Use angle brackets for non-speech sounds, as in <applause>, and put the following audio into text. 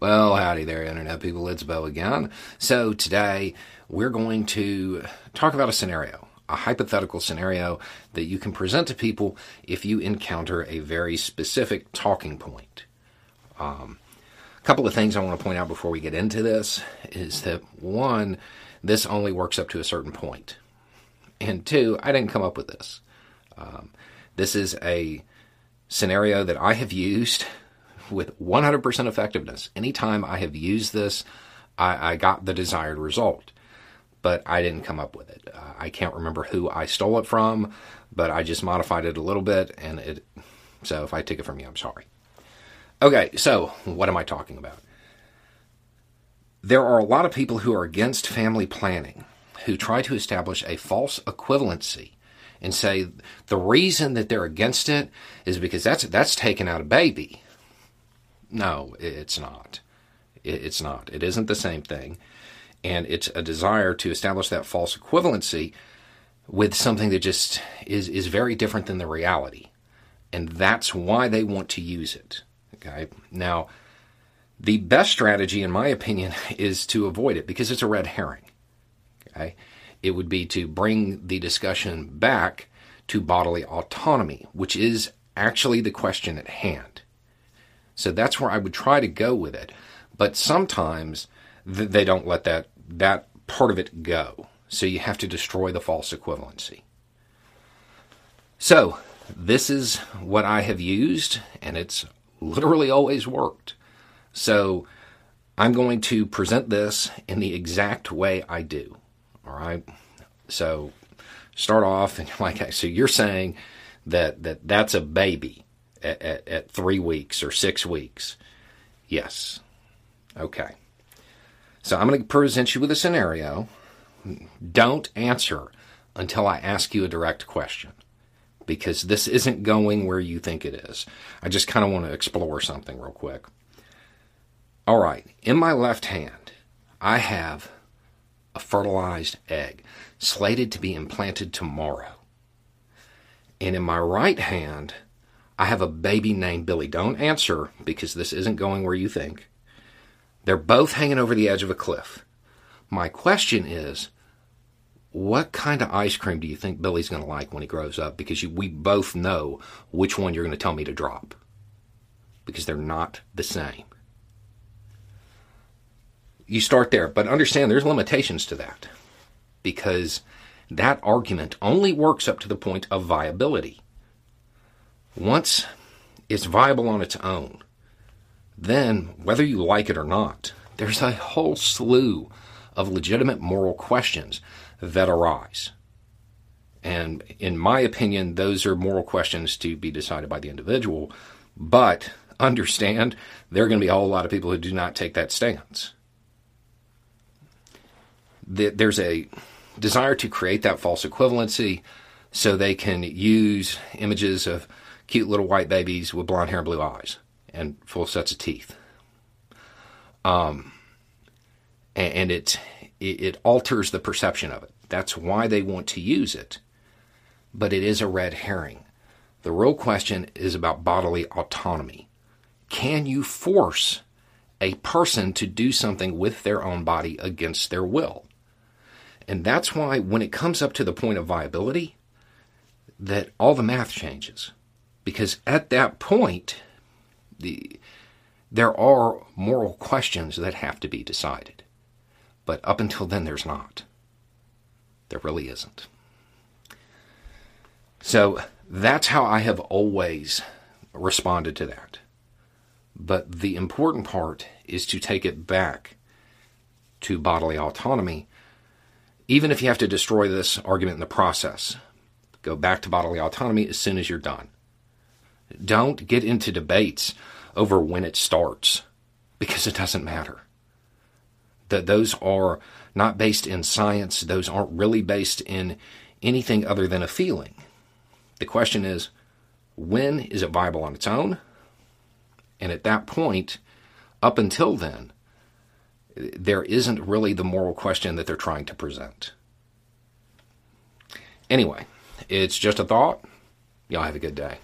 Well, howdy there, Internet people. It's Bo again. So, today we're going to talk about a scenario, a hypothetical scenario that you can present to people if you encounter a very specific talking point. Um, a couple of things I want to point out before we get into this is that one, this only works up to a certain point. And two, I didn't come up with this. Um, this is a scenario that I have used with 100% effectiveness. Anytime I have used this, I, I, got the desired result, but I didn't come up with it. Uh, I can't remember who I stole it from, but I just modified it a little bit, and it. So if I take it from you, I'm sorry. Okay, so what am I talking about? There are a lot of people who are against family planning who try to establish a false equivalency and say the reason that they're against it is because that's that's taking out a baby no, it's not. It's not. It isn't the same thing. And it's a desire to establish that false equivalency with something that just is, is very different than the reality. And that's why they want to use it. Okay. Now, the best strategy, in my opinion, <laughs> is to avoid it because it's a red herring. Okay. It would be to bring the discussion back to bodily autonomy, which is actually the question at hand. So that's where I would try to go with it. But sometimes th- they don't let that that part of it go. So you have to destroy the false equivalency. So this is what I have used, and it's literally always worked. So I'm going to present this in the exact way I do. All right. So start off and <laughs> you're like so you're saying that that that's a baby at, at, at three weeks or six weeks? Yes. Okay. So I'm going to present you with a scenario. Don't answer until I ask you a direct question because this isn't going where you think it is. I just kind of want to explore something real quick. All right, in my left hand, I have a fertilized egg slated to be implanted tomorrow. And in my right hand, I have a baby named Billy. Don't answer because this isn't going where you think. They're both hanging over the edge of a cliff. My question is, what kind of ice cream do you think Billy's going to like when he grows up? Because you, we both know which one you're going to tell me to drop. Because they're not the same. You start there, but understand there's limitations to that. Because that argument only works up to the point of viability. Once it's viable on its own, then whether you like it or not, there's a whole slew of legitimate moral questions that arise. And in my opinion, those are moral questions to be decided by the individual. But understand there are going to be a whole lot of people who do not take that stance. There's a desire to create that false equivalency so they can use images of cute little white babies with blonde hair and blue eyes and full sets of teeth. Um, and, and it, it, it alters the perception of it. That's why they want to use it. But it is a red herring. The real question is about bodily autonomy. Can you force a person to do something with their own body against their will? And that's why when it comes up to the point of viability, that all the math changes because at that point, the, there are moral questions that have to be decided. But up until then, there's not. There really isn't. So that's how I have always responded to that. But the important part is to take it back to bodily autonomy, even if you have to destroy this argument in the process. Go back to bodily autonomy as soon as you're done. Don't get into debates over when it starts because it doesn't matter. That those are not based in science, those aren't really based in anything other than a feeling. The question is when is it viable on its own? And at that point, up until then, there isn't really the moral question that they're trying to present. Anyway, it's just a thought. Y'all have a good day.